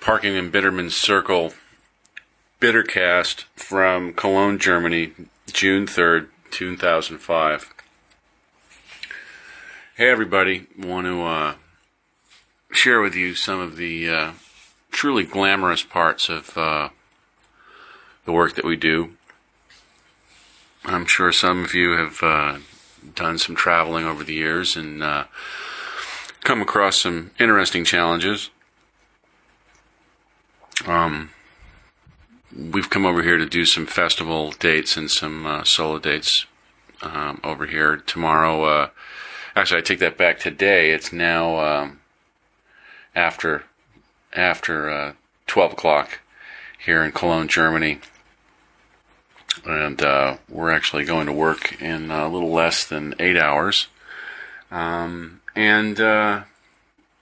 parking in Bitterman Circle, Bittercast from Cologne, Germany, June 3rd, 2005. Hey, everybody. Want to uh, share with you some of the uh, truly glamorous parts of uh, the work that we do. I'm sure some of you have uh, done some traveling over the years and uh, come across some interesting challenges. Um, we've come over here to do some festival dates and some uh, solo dates um, over here tomorrow. Uh, actually, I take that back. Today, it's now um, after after uh, twelve o'clock here in Cologne, Germany, and uh, we're actually going to work in a little less than eight hours. Um, and uh,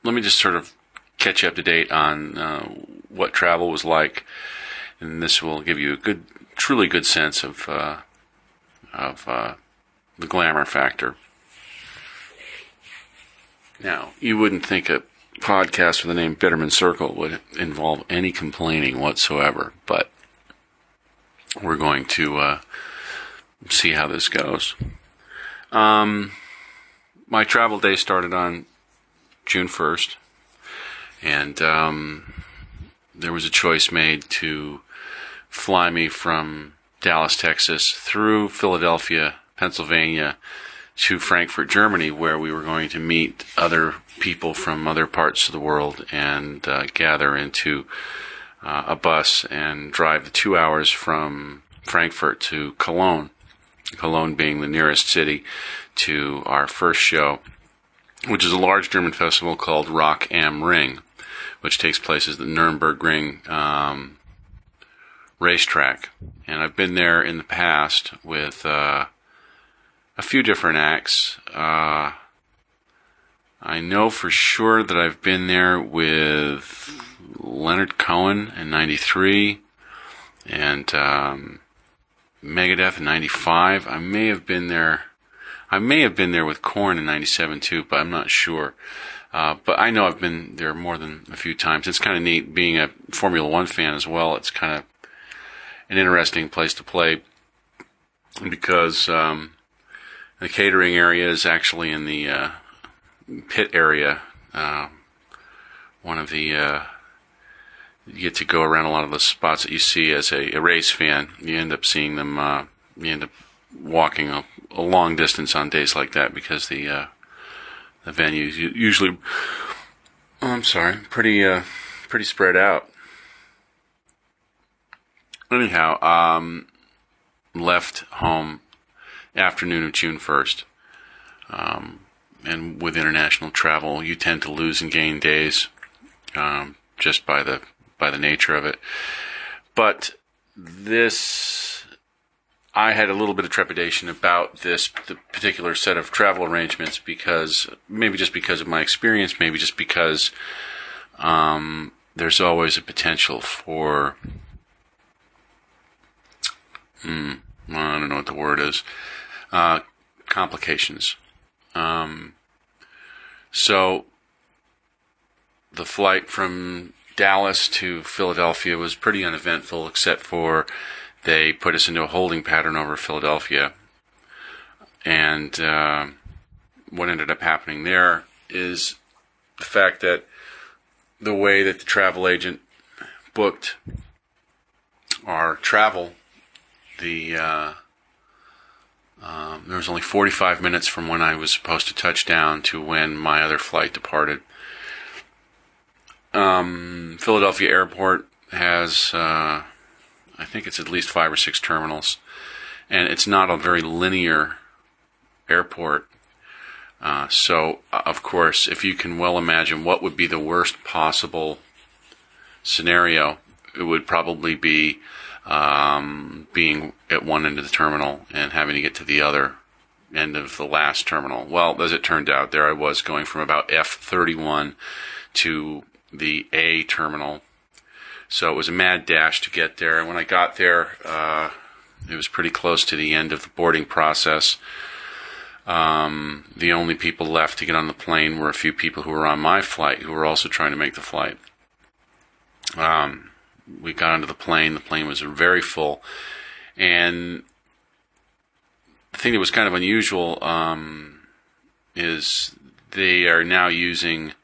let me just sort of catch you up to date on uh, what travel was like, and this will give you a good, truly good sense of uh, of uh, the glamour factor. Now, you wouldn't think a podcast with the name Bitterman Circle would involve any complaining whatsoever, but we're going to uh, see how this goes. Um, my travel day started on June 1st, and um, there was a choice made to fly me from Dallas, Texas, through Philadelphia, Pennsylvania, to Frankfurt, Germany, where we were going to meet other people from other parts of the world and uh, gather into uh, a bus and drive the two hours from Frankfurt to Cologne. Cologne being the nearest city to our first show, which is a large German festival called Rock am Ring which takes place at the Nuremberg um, racetrack. And I've been there in the past with uh, a few different acts. Uh, I know for sure that I've been there with Leonard Cohen in '93 and um, Megadeth in '95. I may have been there. I may have been there with Korn in '97 too, but I'm not sure. Uh, but I know I've been there more than a few times. It's kind of neat being a Formula One fan as well. It's kind of an interesting place to play because um, the catering area is actually in the uh, pit area. Uh, one of the uh, you get to go around a lot of the spots that you see as a, a race fan. You end up seeing them. Uh, you end up walking a, a, long distance on days like that because the the venues usually. Oh, I'm sorry, pretty uh, pretty spread out. Anyhow, um, left home afternoon of June first. Um, and with international travel, you tend to lose and gain days um, just by the by the nature of it. But this I had a little bit of trepidation about this particular set of travel arrangements because maybe just because of my experience, maybe just because um, there's always a potential for hmm, I don't know what the word is uh, complications. Um, so the flight from Dallas to Philadelphia was pretty uneventful, except for they put us into a holding pattern over Philadelphia. And uh, what ended up happening there is the fact that the way that the travel agent booked our travel, the uh, um, there was only 45 minutes from when I was supposed to touch down to when my other flight departed. Um, Philadelphia Airport has uh, I think it's at least five or six terminals, and it's not a very linear airport. Uh, so, uh, of course, if you can well imagine what would be the worst possible scenario, it would probably be um, being at one end of the terminal and having to get to the other end of the last terminal. Well, as it turned out, there I was going from about F31 to the A terminal so it was a mad dash to get there. And when I got there, uh, it was pretty close to the end of the boarding process. Um, the only people left to get on the plane were a few people who were on my flight who were also trying to make the flight. Um, we got onto the plane. The plane was very full, and the thing that was kind of unusual um, is they are now using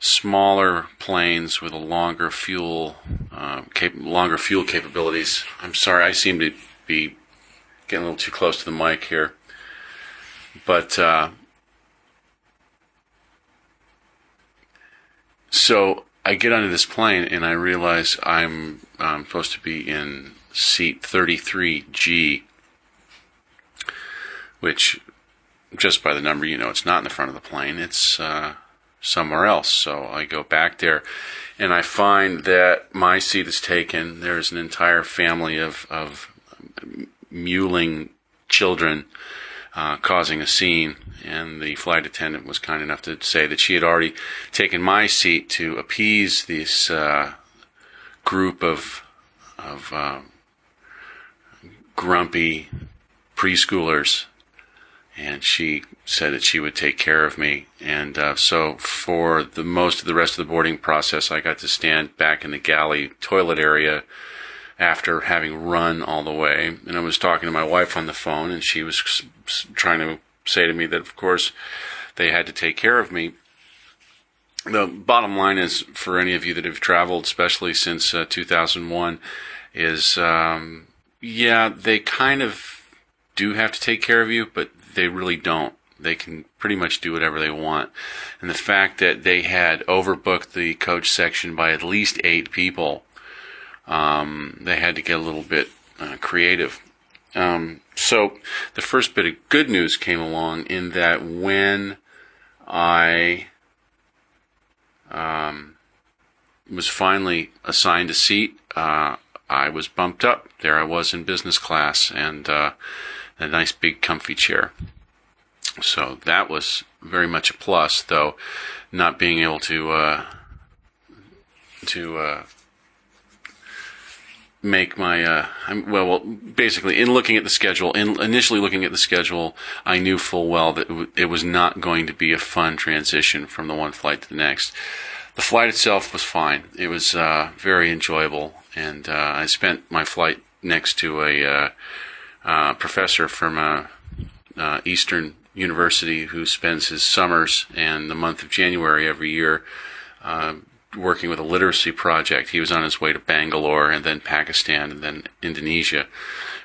smaller planes with a longer fuel, uh, cap- longer fuel capabilities. I'm sorry, I seem to be getting a little too close to the mic here, but uh, so I get onto this plane and I realize I'm, I'm supposed to be in seat 33G, which just by the number, you know, it's not in the front of the plane. It's uh, somewhere else. So I go back there, and I find that my seat is taken. There's an entire family of of mewling children uh, causing a scene, and the flight attendant was kind enough to say that she had already taken my seat to appease this uh, group of of uh, grumpy preschoolers and she said that she would take care of me. And uh, so, for the most of the rest of the boarding process, I got to stand back in the galley toilet area after having run all the way. And I was talking to my wife on the phone, and she was trying to say to me that, of course, they had to take care of me. The bottom line is, for any of you that have traveled, especially since uh, 2001, is um, yeah, they kind of do have to take care of you, but they really don't. They can pretty much do whatever they want. And the fact that they had overbooked the coach section by at least eight people, um, they had to get a little bit uh, creative. Um, so the first bit of good news came along in that when I um, was finally assigned a seat, uh, I was bumped up. There I was in business class, and uh, a nice big comfy chair. So that was very much a plus, though not being able to uh, to uh, make my uh, well, well, basically in looking at the schedule, in initially looking at the schedule, I knew full well that it, it was not going to be a fun transition from the one flight to the next. The flight itself was fine; it was uh, very enjoyable, and uh, I spent my flight next to a uh, professor from uh, uh, Eastern University who spends his summers and the month of January every year uh, working with a literacy project. He was on his way to Bangalore and then Pakistan and then Indonesia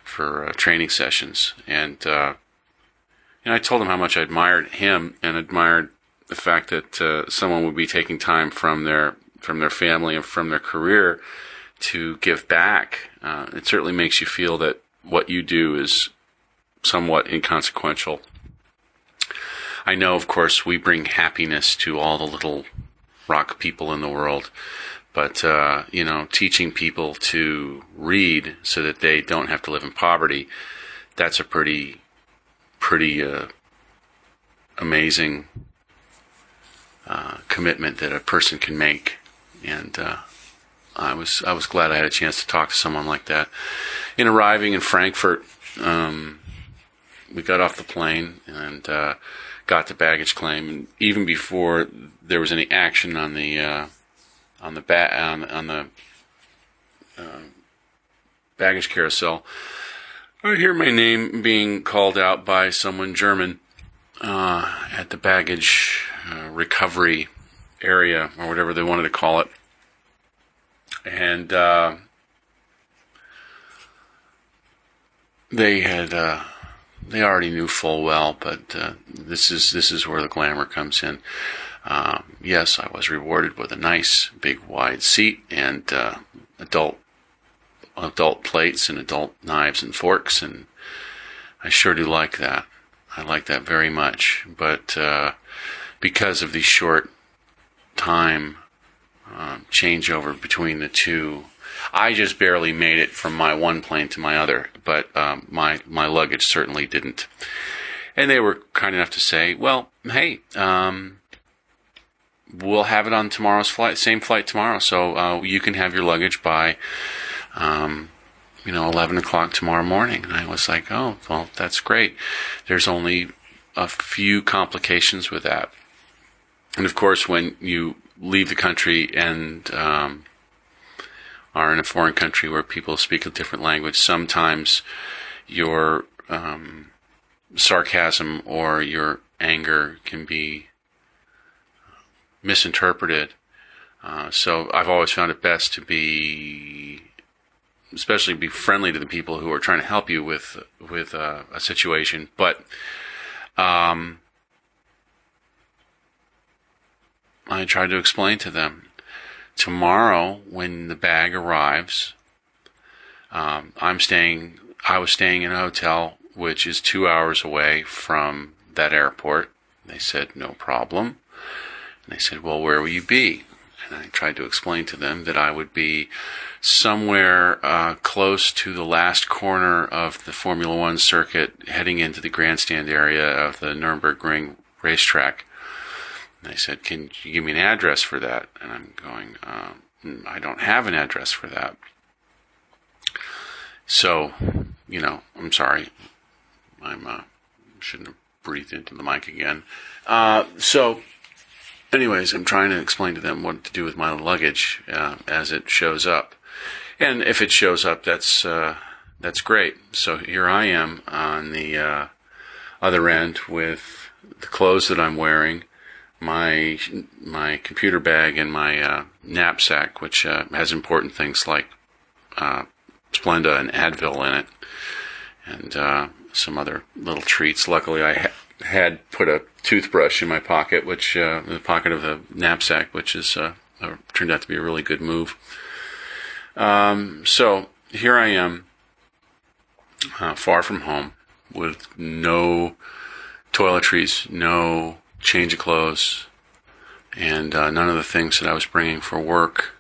for training sessions. And, and I told him how much I admired him and admired the fact that someone would be taking time from their from their family and from their career to give back. Uh, it certainly makes you feel that what you do is somewhat inconsequential. I know, of course, we bring happiness to all the little rock people in the world, but, uh, you know, teaching people to read so that they don't have to live in poverty, that's a pretty, pretty uh, amazing uh, commitment that a person can make. And, uh, I was I was glad I had a chance to talk to someone like that. In arriving in Frankfurt, um, we got off the plane and uh, got to baggage claim, and even before there was any action on the uh, on the ba- on, on the uh, baggage carousel, I hear my name being called out by someone German uh, at the baggage uh, recovery area or whatever they wanted to call it and uh, they had uh, they already knew full well, but uh, this is this is where the glamour comes in. Uh, yes, I was rewarded with a nice big wide seat and uh, adult adult plates and adult knives and forks, and I sure do like that. I like that very much, but uh, because of the short time um, changeover between the two. I just barely made it from my one plane to my other, but um, my my luggage certainly didn't. And they were kind enough to say, "Well, hey, um, we'll have it on tomorrow's flight, same flight tomorrow, so uh, you can have your luggage by, um, you know, eleven o'clock tomorrow morning." And I was like, "Oh, well, that's great." There's only a few complications with that, and of course, when you leave the country and um, are in a foreign country where people speak a different language, sometimes your um, sarcasm or your anger can be misinterpreted. Uh, so I've always found it best to be, especially be friendly to the people who are trying to help you with with uh, a situation. But um, I tried to explain to them tomorrow when the bag arrives. Um, I'm staying. I was staying in a hotel which is two hours away from that airport. They said no problem. And they said, well, where will you be? And I tried to explain to them that I would be somewhere uh, close to the last corner of the Formula One circuit, heading into the grandstand area of the Nurburgring racetrack. And they said, "Can you give me an address for that?" And I'm going, uh, "I don't have an address for that." So, you know, I'm sorry. I'm uh, shouldn't have breathed into the mic again. Uh, so anyways, I'm trying to explain to them what to do with my luggage uh, as it shows up, and if it shows up, that's uh, that's great. So here I am on the uh, other end with the clothes that I'm wearing, my my computer bag, and my uh, knapsack, which uh, has important things like uh, Splenda and Advil in it, and some other little treats. Luckily, I ha- had put a toothbrush in my pocket, which uh, in the pocket of the knapsack, which is uh, turned out to be a really good move. Um, so here I am, uh, far from home, with no toiletries, no change of clothes, and uh, none of the things that I was bringing for work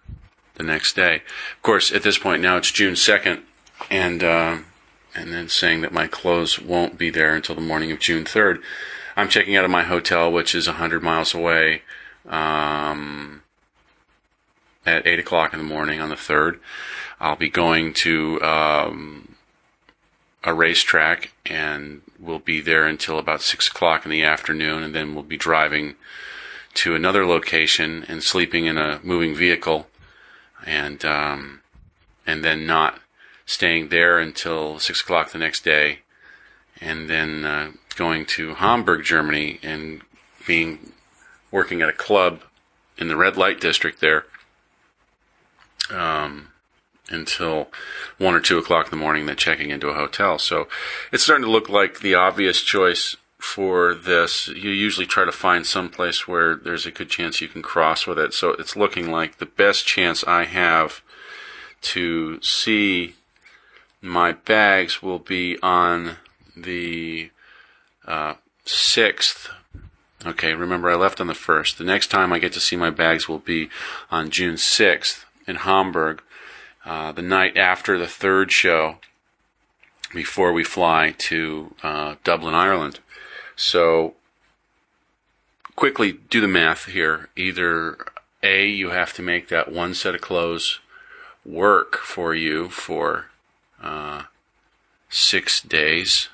the next day. Of course, at this point now it's June second, and uh, and then saying that my clothes won't be there until the morning of June 3rd. I'm checking out of my hotel, which is 100 miles away, um, at 8 o'clock in the morning on the 3rd. I'll be going to um, a racetrack and we'll be there until about 6 o'clock in the afternoon, and then we'll be driving to another location and sleeping in a moving vehicle and um, and then not staying there until six o'clock the next day, and then uh, going to Hamburg, Germany, and being working at a club in the red light district there. Um, until one or two o'clock in the morning, then checking into a hotel. So it's starting to look like the obvious choice for this. You usually try to find some place where there's a good chance you can cross with it. So it's looking like the best chance I have to see my bags will be on the uh, 6th. Okay, remember I left on the 1st. The next time I get to see my bags will be on June 6th in Hamburg, uh, the night after the third show before we fly to uh, Dublin, Ireland. So, quickly do the math here. Either A, you have to make that one set of clothes work for you for uh, six days,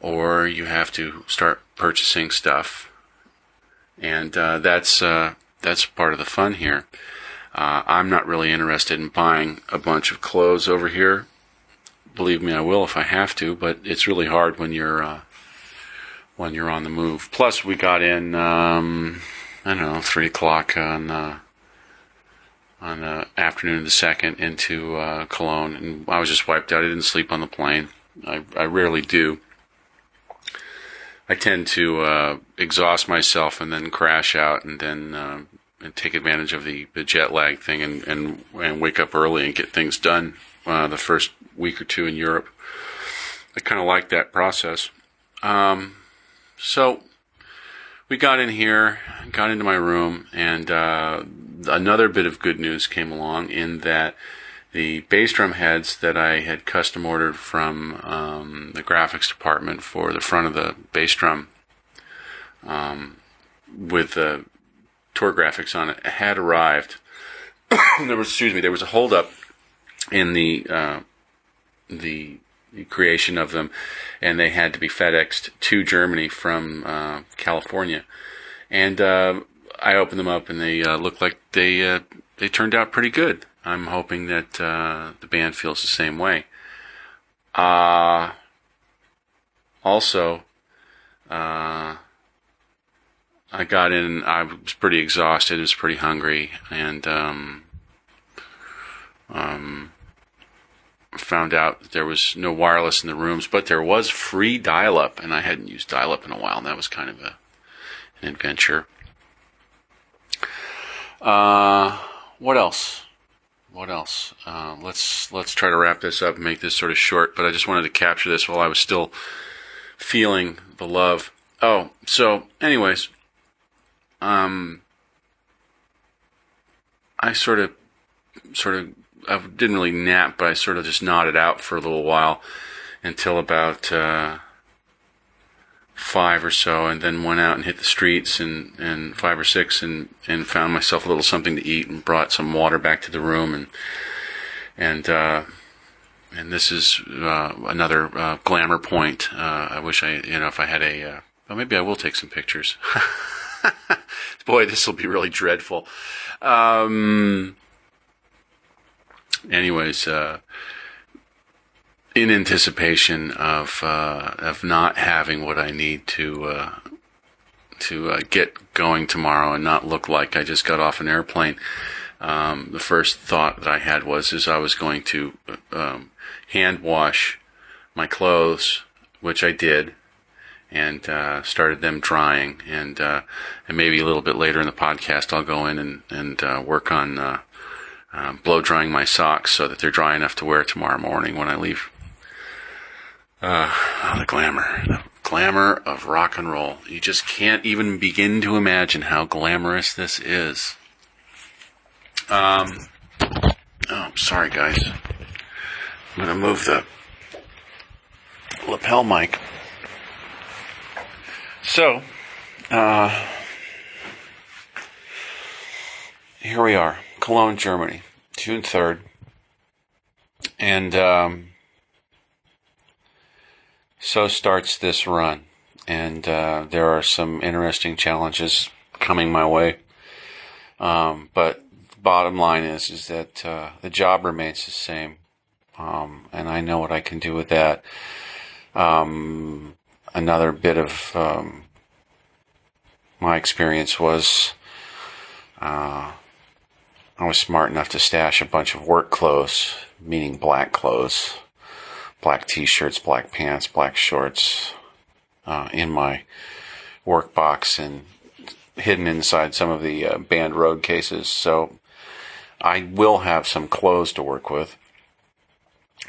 or you have to start purchasing stuff, and uh, that's uh, that's part of the fun here. Uh, I'm not really interested in buying a bunch of clothes over here. Believe me, I will if I have to, but it's really hard when you're uh, when you're on the move. Plus, we got in um, I don't know three o'clock on uh, on the afternoon of the second into uh, Cologne, and I was just wiped out. I didn't sleep on the plane. I, I rarely do. I tend to uh, exhaust myself and then crash out, and then uh, and take advantage of the, the jet lag thing, and, and and wake up early and get things done uh, the first week or two in Europe. I kind of like that process. Um, so we got in here, got into my room, and uh, another bit of good news came along in that the bass drum heads that I had custom ordered from um, the graphics department for the front of the bass drum um, with the tour graphics on it had arrived. there was, excuse me, there was a holdup in the uh, the creation of them, and they had to be FedExed to Germany from uh, California. And uh, I opened them up, and they uh, looked like they uh, they turned out pretty good. I'm hoping that uh, the band feels the same way. Uh, also, uh, I got in. I was pretty exhausted. I was pretty hungry, and um, um, found out that there was no wireless in the rooms, but there was free dial-up, and I hadn't used dial-up in a while, and that was kind of a, an adventure. Uh, what else? What else? Uh, let's let's try to wrap this up and make this sort of short. But I just wanted to capture this while I was still feeling the love. Oh, so anyways, um, I sort of, sort of, I didn't really nap, but I sort of just nodded out for a little while until about uh, five or so, and then went out and hit the streets and, and five or six, and, and found myself a little something to eat, and brought some water back to the room, and and uh, and this is uh, another uh, glamour point. Uh, I wish I, you know, if I had a, uh, well, maybe I will take some pictures. Boy, this will be really dreadful. Um, anyways, uh, in anticipation of uh, of not having what I need to uh, to uh, get going tomorrow and not look like I just got off an airplane. Um, the first thought that I had was is I was going to um, hand wash my clothes, which I did, and uh, started them drying. And uh, and maybe a little bit later in the podcast, I'll go in and and uh, work on uh, uh, blow drying my socks so that they're dry enough to wear tomorrow morning when I leave. Uh, oh, the glamour, the glamour of rock and roll. You just can't even begin to imagine how glamorous this is. Um, oh, sorry, guys. I'm to move the lapel mic. So, uh, here we are, Cologne, Germany, June 3rd. And um, so starts this run. And uh, there are some interesting challenges coming my way. Um, but the bottom line is, is that uh, the job remains the same. Um, and I know what I can do with that. Um, another bit of um, my experience was uh, I was smart enough to stash a bunch of work clothes, meaning black clothes, black t-shirts, black pants, black shorts, uh, in my work box and hidden inside some of the uh, band road cases. So I will have some clothes to work with.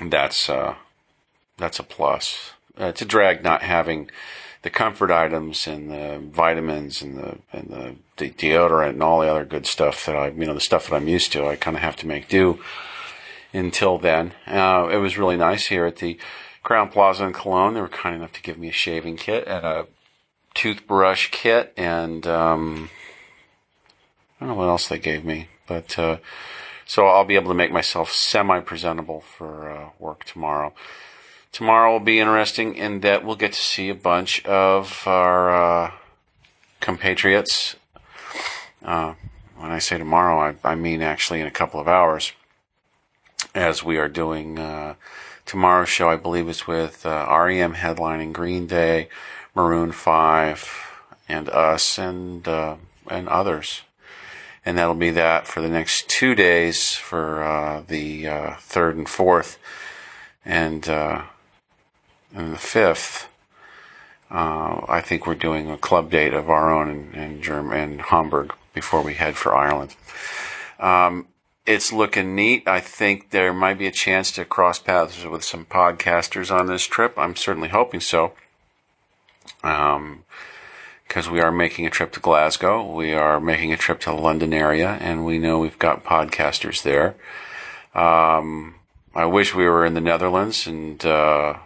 That's uh, that's a plus. Uh, it's a drag not having the comfort items and the vitamins and the and the, the deodorant and all the other good stuff that I you know the stuff that I'm used to. I kind of have to make do until then. Uh, it was really nice here at the Crowne Plaza in Cologne. They were kind enough to give me a shaving kit and a toothbrush kit, and um, I don't know what else they gave me, but uh, so I'll be able to make myself semi-presentable for uh, work tomorrow. Tomorrow will be interesting in that we'll get to see a bunch of our uh, compatriots. Uh, when I say tomorrow, I, I mean actually in a couple of hours as we are doing uh, tomorrow's show. I believe is with uh, REM headlining Green Day, Maroon Five, and us, and uh, and others. And that'll be that for the next two days for uh, the uh, third and fourth, and uh, and the fifth. I think we're doing a club date of our own in, in in Hamburg before we head for Ireland. Um, it's looking neat. I think there might be a chance to cross paths with some podcasters on this trip. I'm certainly hoping so. Um, because we are making a trip to Glasgow, we are making a trip to the London area, and we know we've got podcasters there. Um, I wish we were in the Netherlands, and uh,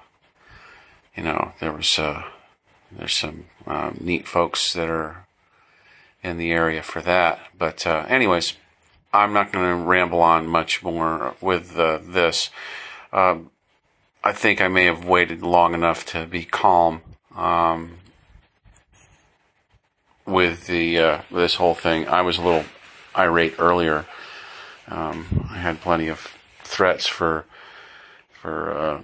you know there was uh, there's some um, neat folks that are in the area for that. But uh, anyways, I'm not going to ramble on much more with uh, this. Uh, I think I may have waited long enough to be calm um, with the uh, this whole thing. I was a little irate earlier Um, I had plenty of threats for for uh,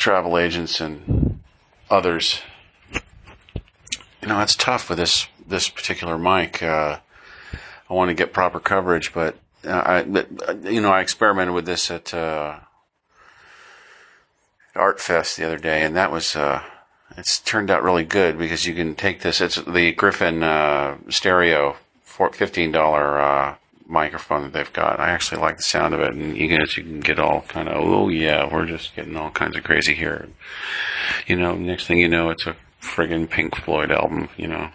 travel agents and others. You know, it's tough with this this particular mic. Uh, I want to get proper coverage, but uh, I, you know, I experimented with this at uh, Art Fest the other day, and that was uh, it's turned out really good because you can take this. It's the Griffin uh, stereo, fifteen dollar uh, microphone that they've got. I actually like the sound of it, and you can you can get all kind of oh yeah, we're just getting all kinds of crazy here. You know, next thing you know, it's a friggin' Pink Floyd album. You know,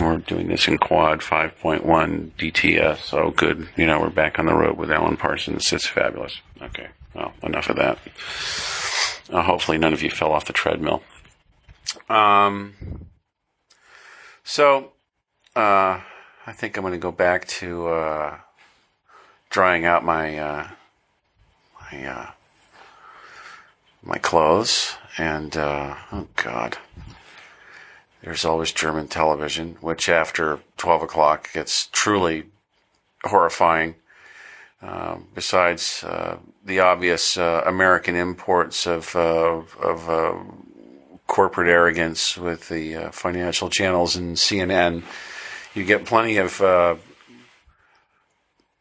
we're doing this in quad 5.1 DTS. Oh, good. You know, we're back on the road with Alan Parsons. It's fabulous. Okay. Well, enough of that. Uh, hopefully, none of you fell off the treadmill. Um, so, uh, I think I'm going to go back to uh, drying out my uh, my uh, my clothes, and uh, oh god, there's always German television, which after 12 o'clock gets truly horrifying. Uh, besides uh, the obvious uh, American imports of of corporate arrogance with the financial channels and CNN you get plenty of uh,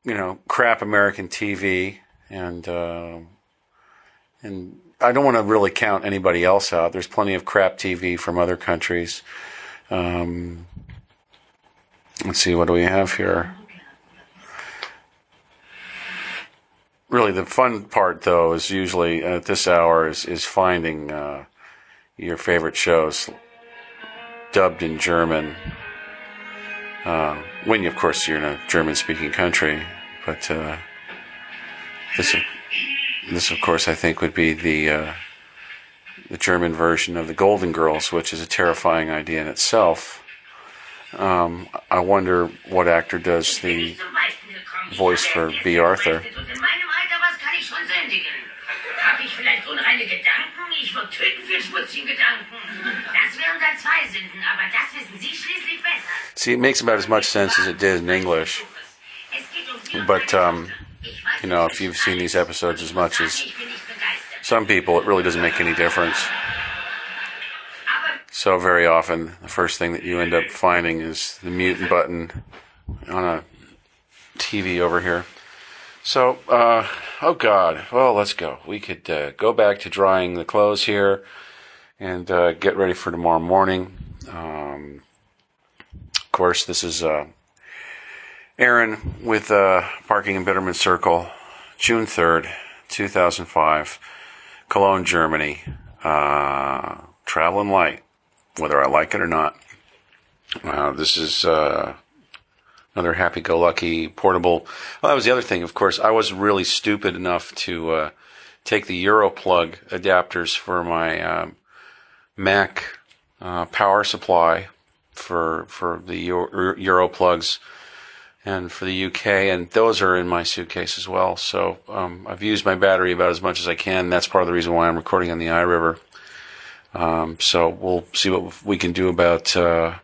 you know crap American TV, and uh, and I don't want to really count anybody else out. There's plenty of crap TV from other countries. Um, let's see, what do we have here? Really, the fun part though is usually at this hour is is finding uh, your favorite shows dubbed in German. Uh, when, of course, you're in a German-speaking country, but uh, this, this, of course, I think would be the uh, the German version of the Golden Girls, which is a terrifying idea in itself. Um, I wonder what actor does the voice for Bea Arthur. See, it makes about as much sense as it did in English. But, um, you know, if you've seen these episodes as much as some people, it really doesn't make any difference. So very often, the first thing that you end up finding is the mute button on a TV over here. So, uh, oh God, well, let's go. We could uh, go back to drying the clothes here and uh, get ready for tomorrow morning. Um, of course, this is uh, Aaron with uh, Parking in Bitterman Circle, June 3rd, 2005, Cologne, Germany. Uh, traveling light, whether I like it or not. this is another happy-go-lucky portable. Well, that was the other thing. Of course, I was really stupid enough to uh, take the Europlug adapters for my um, Mac uh, power supply for for the Euro, Europlugs and for the UK, and those are in my suitcase as well. So um, I've used my battery about as much as I can. That's part of the reason why I'm recording on the iRiver. Um, so we'll see what we can do about uh,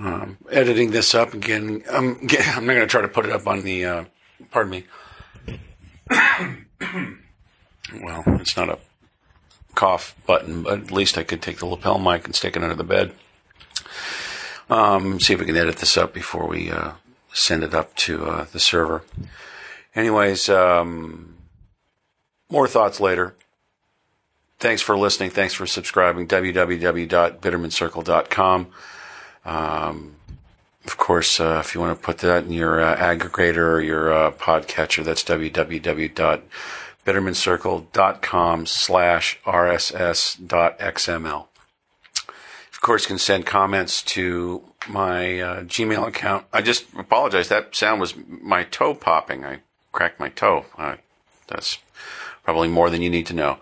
um, editing this up again. I'm, I'm not going to try to put it up on the, uh, pardon me. well, it's not a cough button, but at least I could take the lapel mic and stick it under the bed. Um, see if we can edit this up before we uh, send it up to uh, the server. Anyways, um, more thoughts later. Thanks for listening. Thanks for subscribing. www.bittermancircle.com. Um, of course, uh, if you want to put that in your uh, aggregator or your uh, podcatcher, that's www.bittermancircle.com slash rss.xml. Course, can send comments to my uh, Gmail account. I just apologize. That sound was my toe popping. I cracked my toe. Uh, that's probably more than you need to know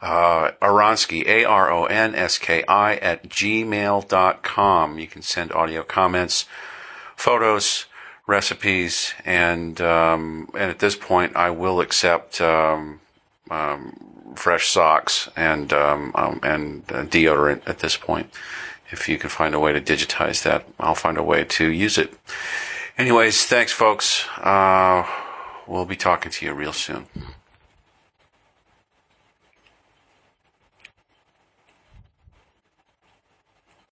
uh, Aronski, A R O N S K I, at gmail.com. You can send audio comments, photos, recipes, and um, and at this point, I will accept um, um, fresh socks and um, um, and uh, deodorant at this point. If you can find a way to digitize that, I'll find a way to use it. Anyways, thanks, folks. Uh, we'll be talking to you real soon.